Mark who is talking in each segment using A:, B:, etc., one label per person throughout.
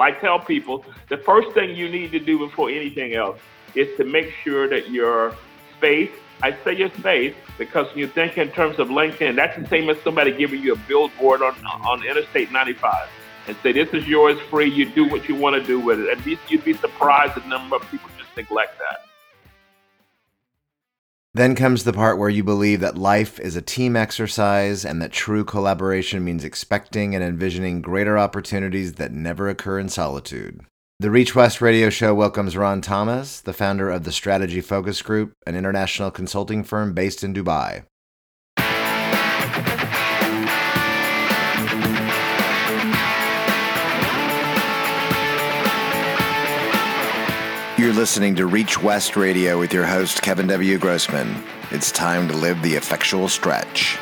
A: I tell people the first thing you need to do before anything else is to make sure that your space, I say your space, because when you think in terms of LinkedIn, that's the same as somebody giving you a billboard on, on Interstate 95 and say, this is yours free. You do what you want to do with it. And you'd be surprised the number of people just neglect that.
B: Then comes the part where you believe that life is a team exercise and that true collaboration means expecting and envisioning greater opportunities that never occur in solitude. The Reach West radio show welcomes Ron Thomas, the founder of the Strategy Focused Group, an international consulting firm based in Dubai. Listening to Reach West Radio with your host, Kevin W. Grossman. It's time to live the effectual stretch.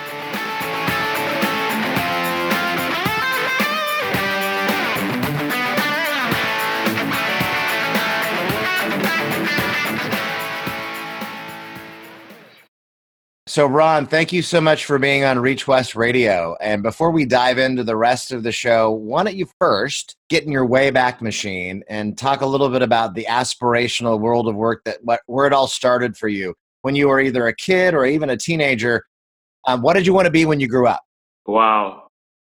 B: So, Ron, thank you so much for being on Reach West Radio. And before we dive into the rest of the show, why don't you first get in your Wayback Machine and talk a little bit about the aspirational world of work that where it all started for you when you were either a kid or even a teenager. Um, what did you want to be when you grew up?
A: Wow.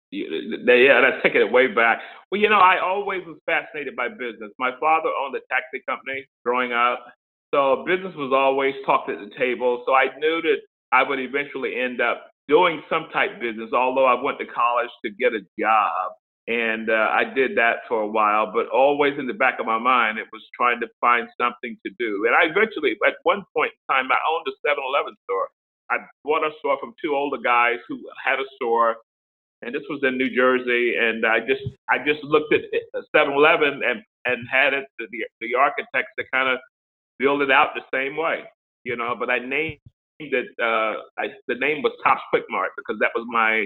A: Yeah, that's taking it way back. Well, you know, I always was fascinated by business. My father owned a taxi company growing up. So business was always talked at the table. So I knew that I would eventually end up doing some type business, although I went to college to get a job. And uh, I did that for a while, but always in the back of my mind, it was trying to find something to do. And I eventually, at one point in time, I owned a 7 Eleven store. I bought a store from two older guys who had a store, and this was in New Jersey. And I just, I just looked at 7 Eleven and, and had it, the, the architects to kind of build it out the same way, you know, but I named that uh, I, the name was Tops Quick Mart because that was my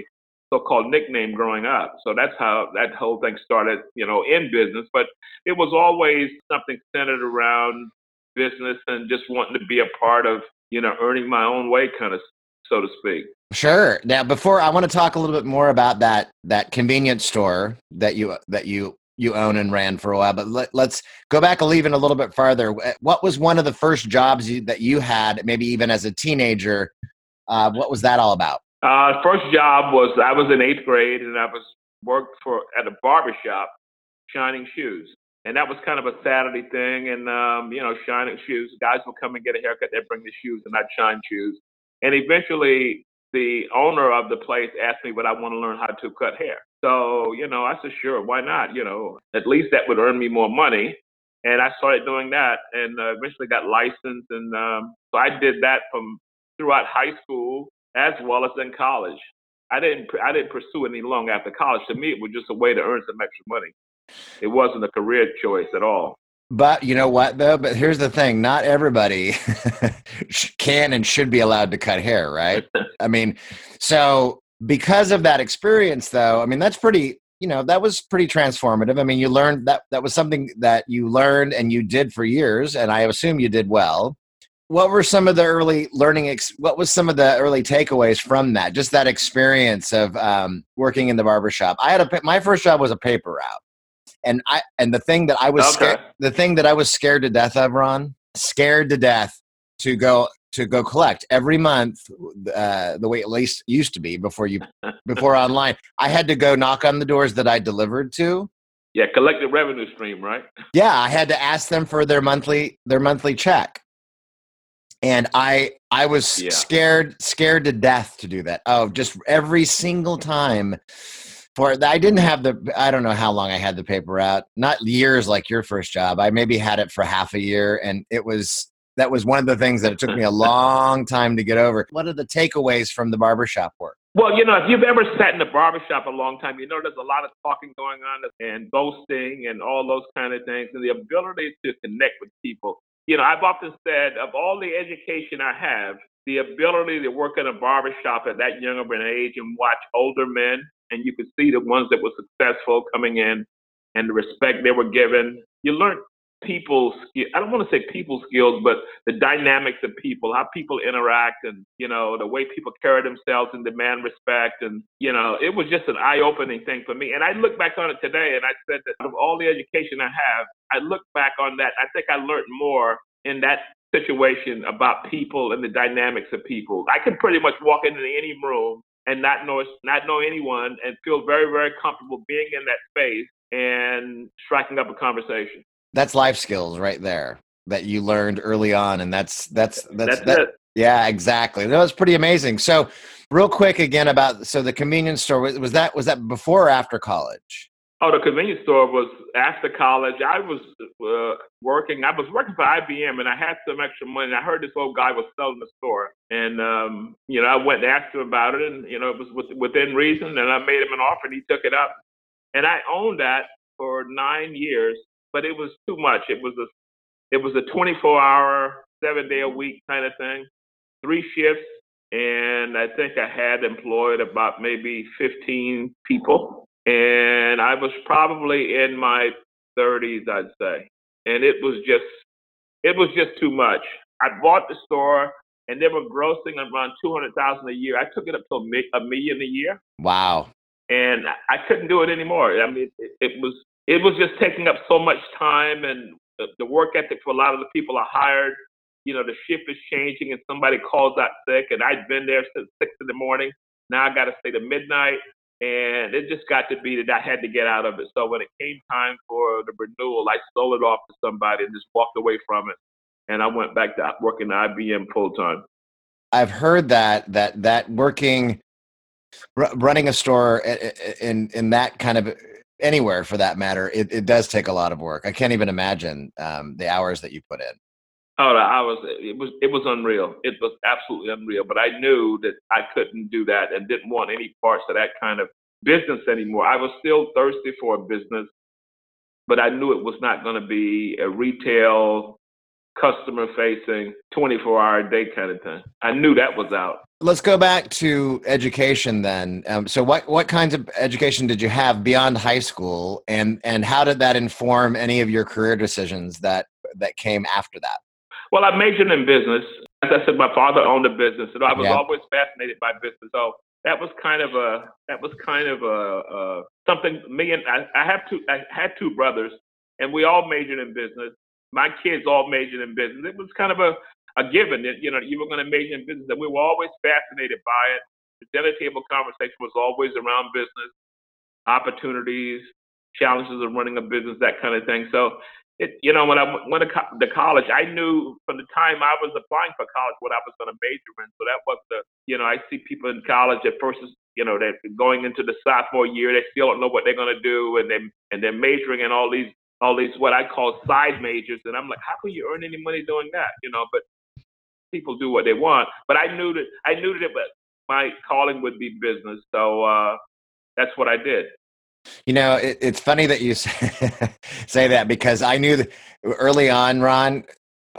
A: so-called nickname growing up. So that's how that whole thing started, you know, in business. But it was always something centered around business and just wanting to be a part of, you know, earning my own way, kind of, so to speak.
B: Sure. Now, before I want to talk a little bit more about that that convenience store that you that you you own and ran for a while. But let, us go back and even a little bit farther. What was one of the first jobs you, that you had, maybe even as a teenager? Uh, what was that all about?
A: Uh, first job was I was in eighth grade and I was worked for at a barber shop, shining shoes, and that was kind of a Saturday thing. And um, you know, shining shoes, guys would come and get a haircut. They'd bring the shoes, and I'd shine shoes. And eventually, the owner of the place asked me would I want to learn how to cut hair. So, you know, I said, sure, why not? You know, at least that would earn me more money. And I started doing that and uh, eventually got licensed. And um, so I did that from throughout high school as well as in college. I didn't, I didn't pursue any long after college. To me, it was just a way to earn some extra money. It wasn't a career choice at all.
B: But you know what though? But here's the thing: not everybody can and should be allowed to cut hair, right? I mean, so because of that experience though i mean that's pretty you know that was pretty transformative. I mean you learned that that was something that you learned and you did for years and i assume you did well. What were some of the early learning ex- what was some of the early takeaways from that? Just that experience of um, working in the barbershop i had a my first job was a paper route and i and the thing that i was okay. scared the thing that i was scared to death of ron scared to death to go to go collect every month uh, the way at least used to be before you before online. I had to go knock on the doors that i delivered to.
A: Yeah collect the revenue stream right?
B: Yeah i had to ask them for their monthly their monthly check. And i i was yeah. scared scared to death to do that. Oh just every single time for i didn't have the i don't know how long i had the paper out. Not years like your first job. I maybe had it for half a year and it was that was one of the things that it took me a long time to get over. What are the takeaways from the barbershop work?
A: Well, you know, if you've ever sat in a barbershop a long time, you know there's a lot of talking going on and boasting and all those kind of things, and the ability to connect with people. You know, I've often said of all the education I have, the ability to work in a barbershop at that young of an age and watch older men, and you could see the ones that were successful coming in and the respect they were given. You learn people I don't want to say people skills, but the dynamics of people, how people interact and, you know, the way people carry themselves and demand respect. And, you know, it was just an eye opening thing for me. And I look back on it today and I said that of all the education I have, I look back on that. I think I learned more in that situation about people and the dynamics of people. I can pretty much walk into any room and not know not know anyone and feel very, very comfortable being in that space and striking up a conversation
B: that's life skills right there that you learned early on and that's that's that's,
A: that's
B: that,
A: it.
B: yeah exactly. That was pretty amazing. So real quick again about so the convenience store was, was that was that before or after college?
A: Oh the convenience store was after college. I was uh, working i was working for ibm and i had some extra money. And i heard this old guy was selling the store and um you know i went and asked him about it and you know it was within reason and i made him an offer and he took it up. And i owned that for nine years but it was too much. It was a it was a 24 hour, seven day a mm-hmm. week kind of thing, three shifts, and I think I had employed about maybe 15 people, and I was probably in my 30s, I'd say, and it was just it was just too much. I bought the store and they were grossing around 200,000 a year. I took it up to a million a year.
B: Wow.
A: And I couldn't do it anymore. I mean, it, it was it was just taking up so much time and the, the work ethic for a lot of the people I hired. You know, the shift is changing and somebody calls out sick, and I'd been there since six in the morning. Now I got to stay to midnight, and it just got to be that I had to get out of it. So when it came time for the renewal, I sold it off to somebody and just walked away from it, and I went back to working at IBM full time.
B: I've heard that that that working running a store eh, eh, eh, in in that kind of anywhere for that matter, it, it does take a lot of work. I can't even imagine um, the hours that you put in.
A: Oh, I was it was it was unreal. It was absolutely unreal. But I knew that I couldn't do that and didn't want any parts of that kind of business anymore. I was still thirsty for a business, but I knew it was not going to be a retail, customer facing, 24 hour a day kind of thing. I knew that was out.
B: Let's go back to education then. Um, so, what what kinds of education did you have beyond high school, and and how did that inform any of your career decisions that that came after that?
A: Well, I majored in business. As I said, my father owned a business, and I was yeah. always fascinated by business. So that was kind of a that was kind of a, a something. Me and I, I have two. I had two brothers, and we all majored in business. My kids all majored in business. It was kind of a a given that you know you were going to major in business, and we were always fascinated by it. The dinner table conversation was always around business, opportunities, challenges of running a business, that kind of thing. So, it you know when I went to, co- college, I knew from the time I was applying for college what I was going to major in. So that was the you know I see people in college at first you know they're going into the sophomore year, they still don't know what they're going to do, and they and they're majoring in all these all these what I call side majors, and I'm like, how can you earn any money doing that? You know, but people do what they want. But I knew that I knew that But my calling would be business, so uh, that's what I did.
B: You know, it, it's funny that you say, say that because I knew that early on, Ron.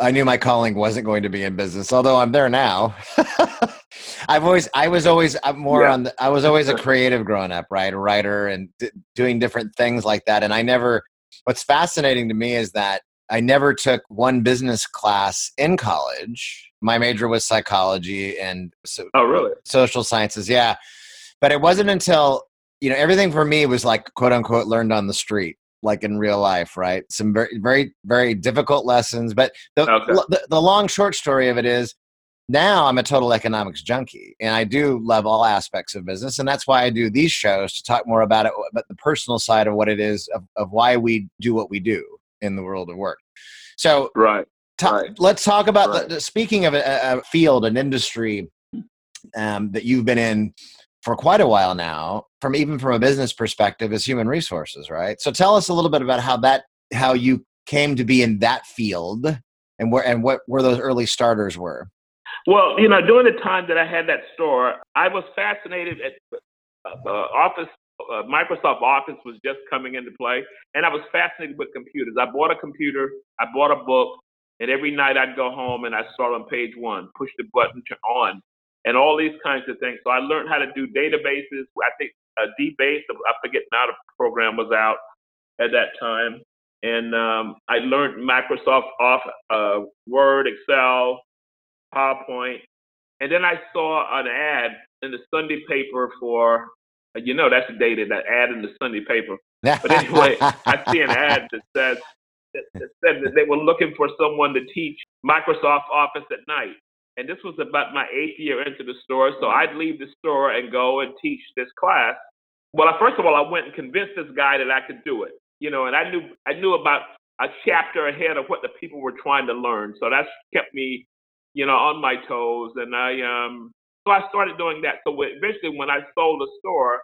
B: I knew my calling wasn't going to be in business, although I'm there now. I've always, I was always I'm more yeah. on the, I was always a creative growing up, right? A writer and d- doing different things like that. And I never, what's fascinating to me is that I never took one business class in college. My major was psychology and so,
A: oh, really?
B: social sciences. Yeah, but it wasn't until you know everything for me was like quote unquote learned on the street, like in real life, right? Some very very very difficult lessons, but the okay. the, the long short story of it is now I'm a total economics junkie and I do love all aspects of business. And that's why I do these shows to talk more about it, but the personal side of what it is, of, of why we do what we do in the world of work. So,
A: right. right.
B: Let's talk about right. the, speaking of a, a, field, an industry um, that you've been in for quite a while now, from even from a business perspective, is human resources, right? So, tell us a little bit about how that, how you came to be in that field, and where and what where those early starters were.
A: Well, you know, during the time that I had that store, I was fascinated at uh, office uh, Microsoft Office was just coming into play, and I was fascinated with computers. I bought a computer, I bought a book, and every night I'd go home and I start on page one, push the button to on, and all these kinds of things. So I learned how to do databases. I think a DBase, I forget now the program was out at that time. and um, I learned Microsoft off uh, Word, Excel, PowerPoint, and then I saw an ad in the Sunday paper for, uh, you know, that's dated that ad in the Sunday paper. But anyway, I see an ad that says that, that said that they were looking for someone to teach Microsoft Office at night. And this was about my eighth year into the store, so I'd leave the store and go and teach this class. Well, first of all, I went and convinced this guy that I could do it you know, and I knew I knew about a chapter ahead of what the people were trying to learn. So that's kept me, you know, on my toes. And I um so I started doing that. So eventually when I sold the store,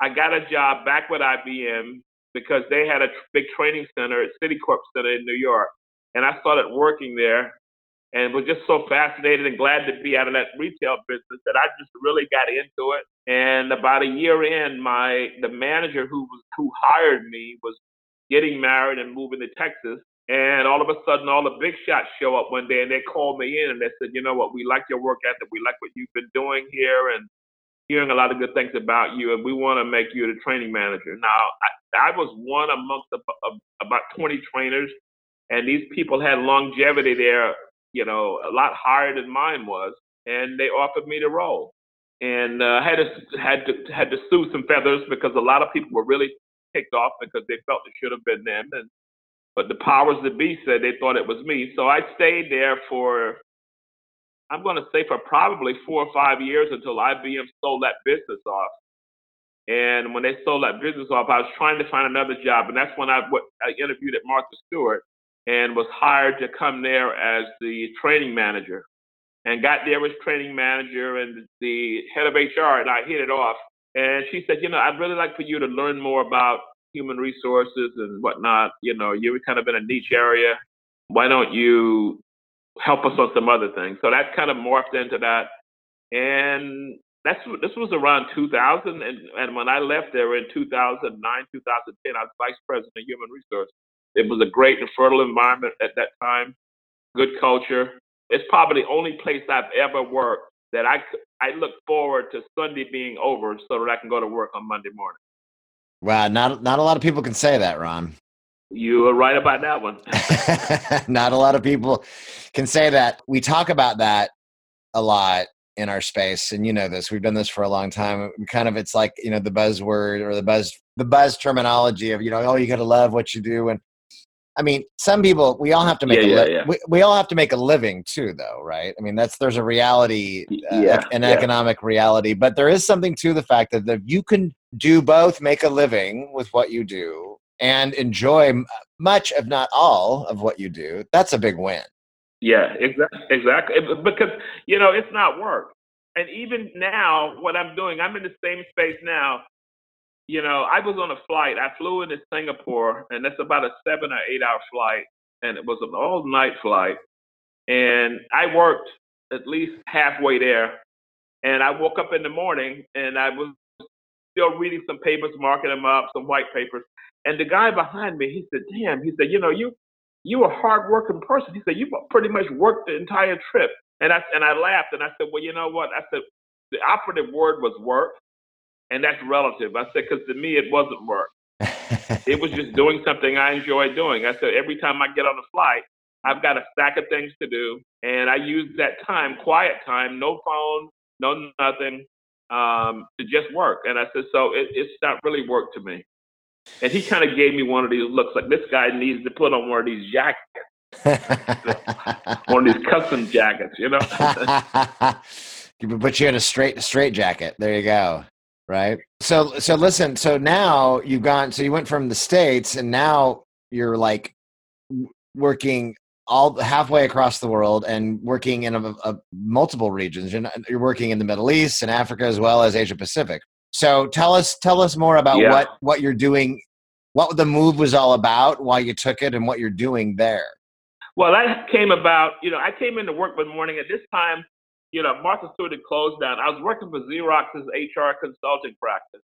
A: I got a job back with IBM because they had a big training center at Citicorp Center in New York. And I started working there and was just so fascinated and glad to be out of that retail business that I just really got into it. And about a year in, my the manager who was who hired me was getting married and moving to Texas. And all of a sudden, all the big shots show up one day, and they called me in and they said, "You know what? We like your work ethic. We like what you've been doing here, and hearing a lot of good things about you, and we want to make you the training manager." Now, I, I was one amongst a, a, about 20 trainers, and these people had longevity there you know, a lot higher than mine was, and they offered me the role. And uh, had to had to had to sue some feathers because a lot of people were really ticked off because they felt it should have been them. And but the powers that be said they thought it was me. So I stayed there for I'm going to say for probably four or five years until IBM sold that business off. And when they sold that business off, I was trying to find another job, and that's when I, I interviewed at Martha Stewart and was hired to come there as the training manager. And got there as training manager, and the head of HR and I hit it off. And she said, you know, I'd really like for you to learn more about human resources and whatnot. You know, you're kind of in a niche area. Why don't you help us on some other things? So that kind of morphed into that. And that's this was around 2000, and, and when I left there in 2009, 2010, I was vice president of human resources. It was a great and fertile environment at that time, good culture. It's probably the only place I've ever worked that I, I look forward to Sunday being over so that I can go to work on Monday morning.
B: Wow, not not a lot of people can say that, Ron.
A: You are right about that one.
B: not a lot of people can say that. We talk about that a lot in our space, and you know this. We've done this for a long time. Kind of, it's like you know the buzzword or the buzz the buzz terminology of you know oh you got to love what you do and I mean, some people we all have to make
A: yeah,
B: a
A: li- yeah, yeah.
B: We, we all have to make a living too, though, right? I mean, that's there's a reality, uh, an economic reality, but there is something to the fact that if you can do both, make a living with what you do, and enjoy much, if not all, of what you do. That's a big win.
A: Yeah, exactly, exactly. Because you know it's not work, and even now, what I'm doing, I'm in the same space now you know, I was on a flight. I flew into Singapore, and that's about a seven or eight hour flight, and it was an all night flight. And I worked at least halfway there. And I woke up in the morning, and I was still reading some papers, marking them up, some white papers. And the guy behind me, he said, "Damn," he said, "You know, you you a hard working person." He said, "You pretty much worked the entire trip." And I and I laughed, and I said, "Well, you know what?" I said, "The operative word was work." And that's relative. I said, because to me, it wasn't work. it was just doing something I enjoy doing. I said, every time I get on a flight, I've got a stack of things to do, and I use that time, quiet time, no phone, no nothing, um, to just work. And I said, so it, it's not really work to me. And he kind of gave me one of these looks like this guy needs to put on one of these jackets, one of these custom jackets, you know.
B: put you in a straight straight jacket. There you go right? So so listen so now you've gone so you went from the states and now you're like working all halfway across the world and working in a, a, multiple regions. You're, not, you're working in the middle east and africa as well as asia pacific. So tell us tell us more about
A: yeah.
B: what what you're doing what the move was all about why you took it and what you're doing there.
A: Well that came about you know i came into work one morning. At this time you know, Martha Stewart had closed down. I was working for Xerox's HR consulting practice.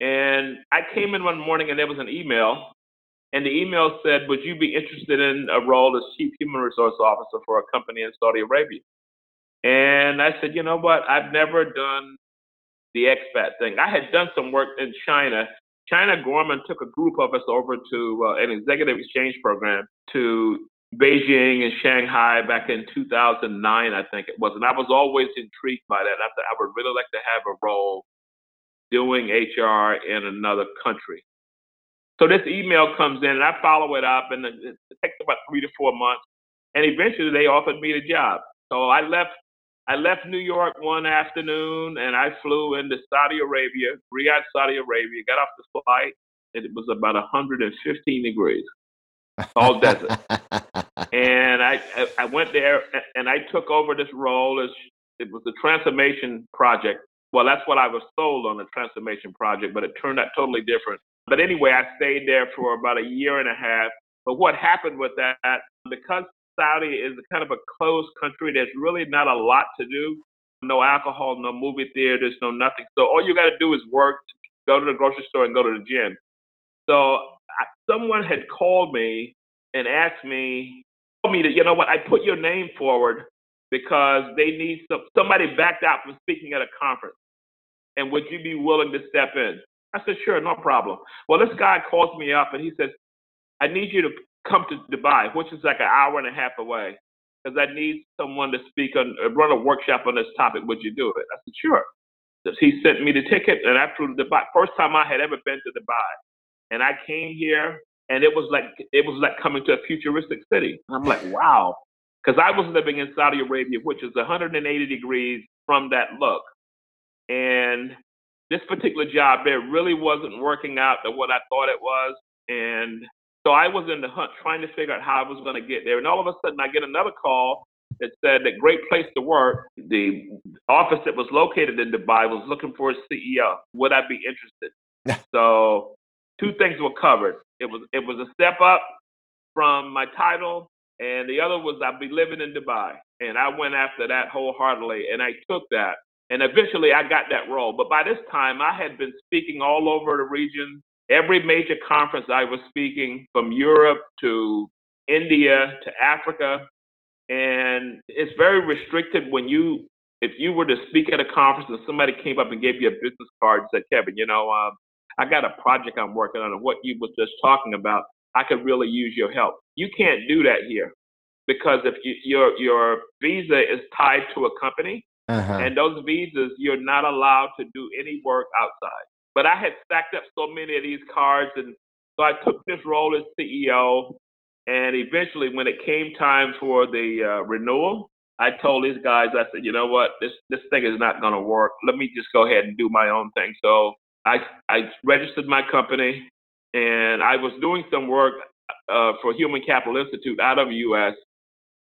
A: And I came in one morning and there was an email. And the email said, Would you be interested in a role as Chief Human Resource Officer for a company in Saudi Arabia? And I said, You know what? I've never done the expat thing. I had done some work in China China Gorman took a group of us over to uh, an executive exchange program to Beijing and Shanghai back in 2009, I think it was. And I was always intrigued by that. I thought I would really like to have a role doing HR in another country. So this email comes in, and I follow it up, and it takes about three to four months. And eventually, they offered me the job. So I left. I left New York one afternoon, and I flew into Saudi Arabia, Riyadh, Saudi Arabia. Got off the flight, and it was about 115 degrees, all desert. And I, I went there, and I took over this role as it was a transformation project. Well, that's what I was sold on the transformation project, but it turned out totally different. But anyway, I stayed there for about a year and a half. But what happened with that, because Saudi is kind of a closed country, there's really not a lot to do. No alcohol, no movie theaters, no nothing. So all you got to do is work, go to the grocery store, and go to the gym. So I, someone had called me and asked me, told me that you know what, I put your name forward because they need some, somebody backed out from speaking at a conference, and would you be willing to step in? I said, sure, no problem. Well, this guy calls me up and he says, I need you to come to Dubai, which is like an hour and a half away, because I need someone to speak on, uh, run a workshop on this topic. Would you do it? I said, sure. He sent me the ticket, and I flew to Dubai. First time I had ever been to Dubai, and I came here, and it was like it was like coming to a futuristic city. I'm like, wow, because I was living in Saudi Arabia, which is 180 degrees from that look, and this particular job there really wasn't working out to what I thought it was. And so I was in the hunt trying to figure out how I was going to get there. And all of a sudden I get another call that said that great place to work. The office that was located in Dubai was looking for a CEO. Would I be interested? so two things were covered. It was it was a step up from my title, and the other was I'd be living in Dubai. And I went after that wholeheartedly, and I took that. And eventually I got that role. But by this time, I had been speaking all over the region. Every major conference I was speaking from Europe to India to Africa. And it's very restricted when you, if you were to speak at a conference and somebody came up and gave you a business card and said, Kevin, you know, um, I got a project I'm working on and what you were just talking about, I could really use your help. You can't do that here because if you, your your visa is tied to a company, uh-huh. And those visas, you're not allowed to do any work outside. But I had stacked up so many of these cards, and so I took this role as CEO. And eventually, when it came time for the uh, renewal, I told these guys, I said, you know what, this this thing is not going to work. Let me just go ahead and do my own thing. So I I registered my company, and I was doing some work uh, for Human Capital Institute out of the U.S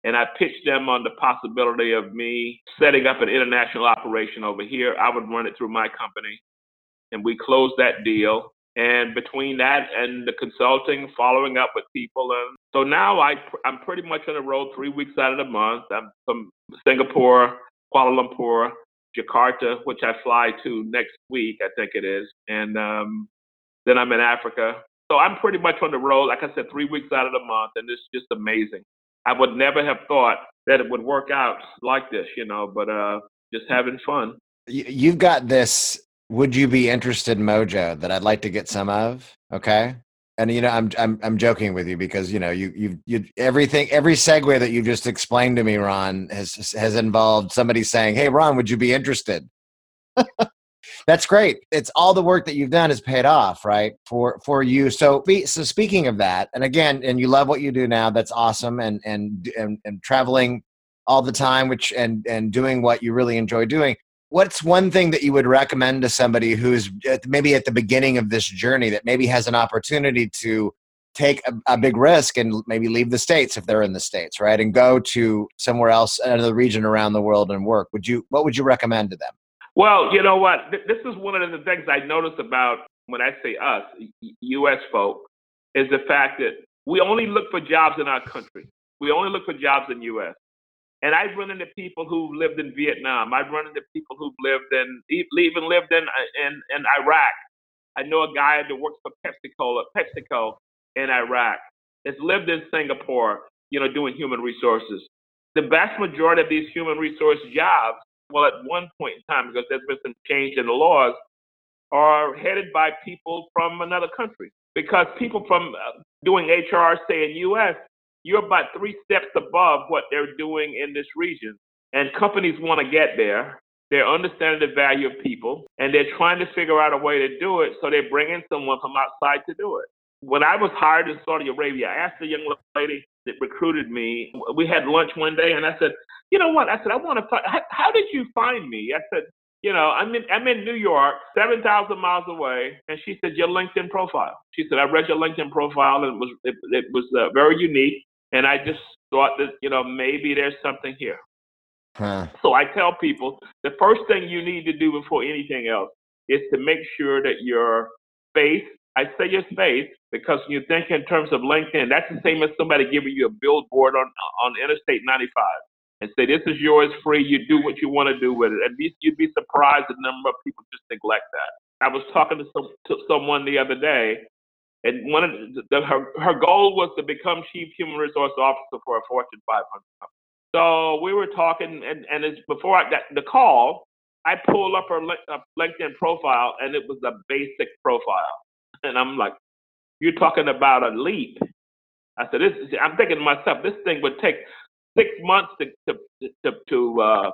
A: and I pitched them on the possibility of me setting up an international operation over here. I would run it through my company, and we closed that deal. And between that and the consulting, following up with people, and so now I I'm pretty much on the road three weeks out of the month. I'm from Singapore, Kuala Lumpur, Jakarta, which I fly to next week, I think it is, and um, then I'm in Africa. So I'm pretty much on the road, like I said, three weeks out of the month, and it's just amazing. I would never have thought that it would work out like this, you know, but uh, just having fun.
B: You've got this would you be interested mojo that I'd like to get some of, okay? And you know, I'm I'm I'm joking with you because you know you you you everything every segue that you just explained to me, Ron, has has involved somebody saying, "Hey, Ron, would you be interested?" that's great. It's all the work that you've done has paid off, right? For for you. So so speaking of that, and again, and you love what you do now. That's awesome. And and and, and traveling all the time, which and and doing what you really enjoy doing. What's one thing that you would recommend to somebody who's maybe at the beginning of this journey that maybe has an opportunity to take a, a, big risk and maybe leave the states if they're in the states right and go to somewhere else another region around the world and work would you what would you recommend to them
A: well, you know what? This is one of the things I notice about when I say us, U.S. folk, is the fact that we only look for jobs in our country. We only look for jobs in U.S. And I've run into people who've lived in Vietnam. I've run into people who've lived in, even lived in, in, in Iraq. I know a guy that works for PepsiCo, PepsiCo in Iraq. Has lived in Singapore, you know, doing human resources. The vast majority of these human resource jobs well, at one point in time, because there's been some change in the laws, are headed by people from another country because people from uh, doing HR, say in U.S., you're about three steps above what they're doing in this region. And companies want to get there. They're understanding the value of people and they're trying to figure out a way to do it. So they bring in someone from outside to do it. When I was hired in Saudi Arabia, I asked the young lady that recruited me, we had lunch one day and I said, you know what? I said, I want to find, how, how did you find me? I said, you know, I'm in I'm in New York, seven thousand miles away, and she said your LinkedIn profile. She said I read your LinkedIn profile and it was it, it was uh, very unique, and I just thought that you know maybe there's something here. Huh. So I tell people the first thing you need to do before anything else is to make sure that your space. I say your space because when you think in terms of LinkedIn, that's the same as somebody giving you a billboard on on Interstate 95 and say this is yours free. You do what you want to do with it. At least you'd be surprised the number of people just neglect that. I was talking to some to someone the other day, and one of the, the, her her goal was to become chief human resource officer for a Fortune 500 company. So we were talking, and and it's before I got the call, I pulled up her LinkedIn profile, and it was a basic profile, and I'm like, "You're talking about a leap." I said, "This." I'm thinking to myself, this thing would take six months to to to, to uh,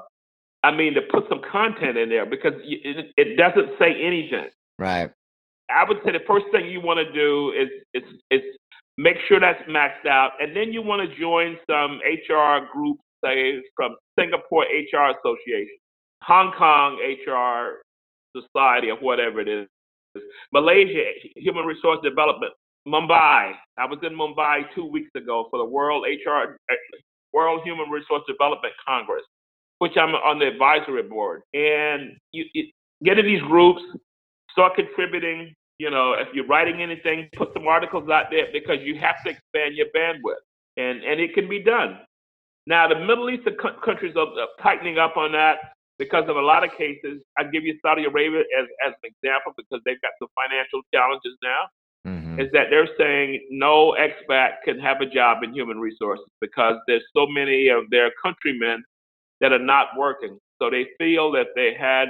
A: I mean, to put some content in there because it, it doesn't say anything.
B: Right.
A: I would say the first thing you want to do is is is make sure that's maxed out, and then you want to join some HR groups, say from Singapore HR Association, Hong Kong HR Society, or whatever it is, Malaysia Human Resource Development, Mumbai. I was in Mumbai two weeks ago for the World HR eh, World Human Resource Development Congress, which I'm on the advisory board. And you, you get in these groups, start contributing. You know, if you're writing anything, put some articles out there because you have to expand your bandwidth, and and it can be done. Now, the Middle Eastern countries are tightening up on that because of a lot of cases. I give you Saudi Arabia as, as an example because they've got some financial challenges now mm-hmm. is that they're saying no expat can have a job in human resources because there's so many of their countrymen that are not working. So they feel that they had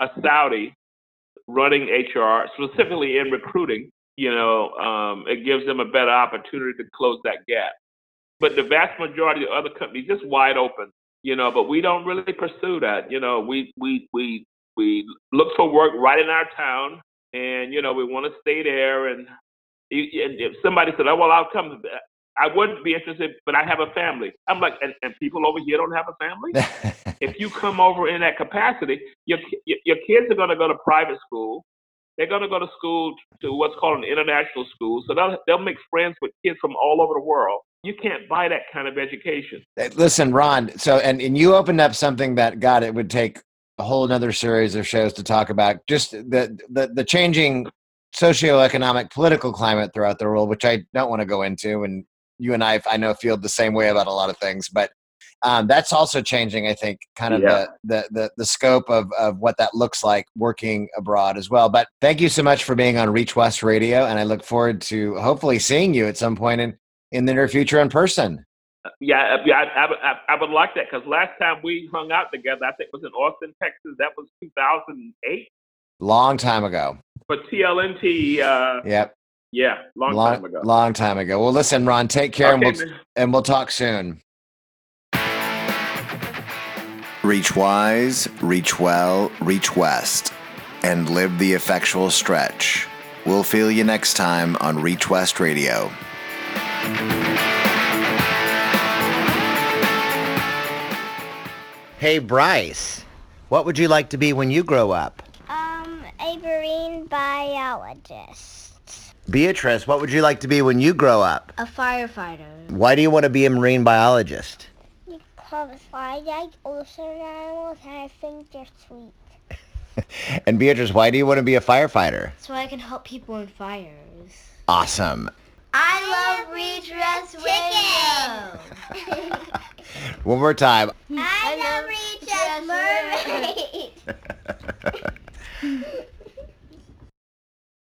A: a Saudi running HR, specifically in recruiting, you know, um, it gives them a better opportunity to close that gap. But the vast majority of other companies just wide open, you know, but we don't really pursue that. You know, we we we we look for work right in our town and you know we want to stay there. And, and if somebody said, "Oh well, I'll come," I wouldn't be interested, but I have a family. I'm like, and, and people over here don't have a family. if you come over in that capacity, your your kids are going to go to private school. They're going to go to school to what's called an international school, so they'll they'll make friends with kids from all over the world. You can't buy that kind of education.
B: Listen, Ron. So, and and you opened up something that God, it would take a whole another series of shows to talk about just the the, the changing socioeconomic political climate throughout the world, which I don't want to go into. And you and I, I know, feel the same way about a lot of things, but um, that's also changing. I think kind of yeah. the, the, the the scope of of what that looks like working abroad as well. But thank you so much for being on Reach West Radio, and I look forward to hopefully seeing you at some point in in the near future in person.
A: Yeah, yeah, I, I, I would like that because last time we hung out together, I think it was in Austin, Texas. That was 2008.
B: Long time ago.
A: For TLNT. Uh,
B: yep.
A: Yeah, long, long, time ago.
B: Long time ago. Well, listen, Ron, take care, okay, and we'll and we'll talk soon. Reach wise, reach well, reach west, and live the effectual stretch. We'll feel you next time on Reach West Radio. Hey, Bryce, what would you like to be when you grow up?
C: Um, a marine biologist.
B: Beatrice, what would you like to be when you grow up?
C: A firefighter.
B: Why do you want to be a marine biologist?
C: Because I like ocean animals and I think they're sweet.
B: and Beatrice, why do you want to be a firefighter?
C: So I can help people in fires.
B: Awesome.
C: I love Reach West Radio.
B: One more time.
C: I love Reach West Mermaid.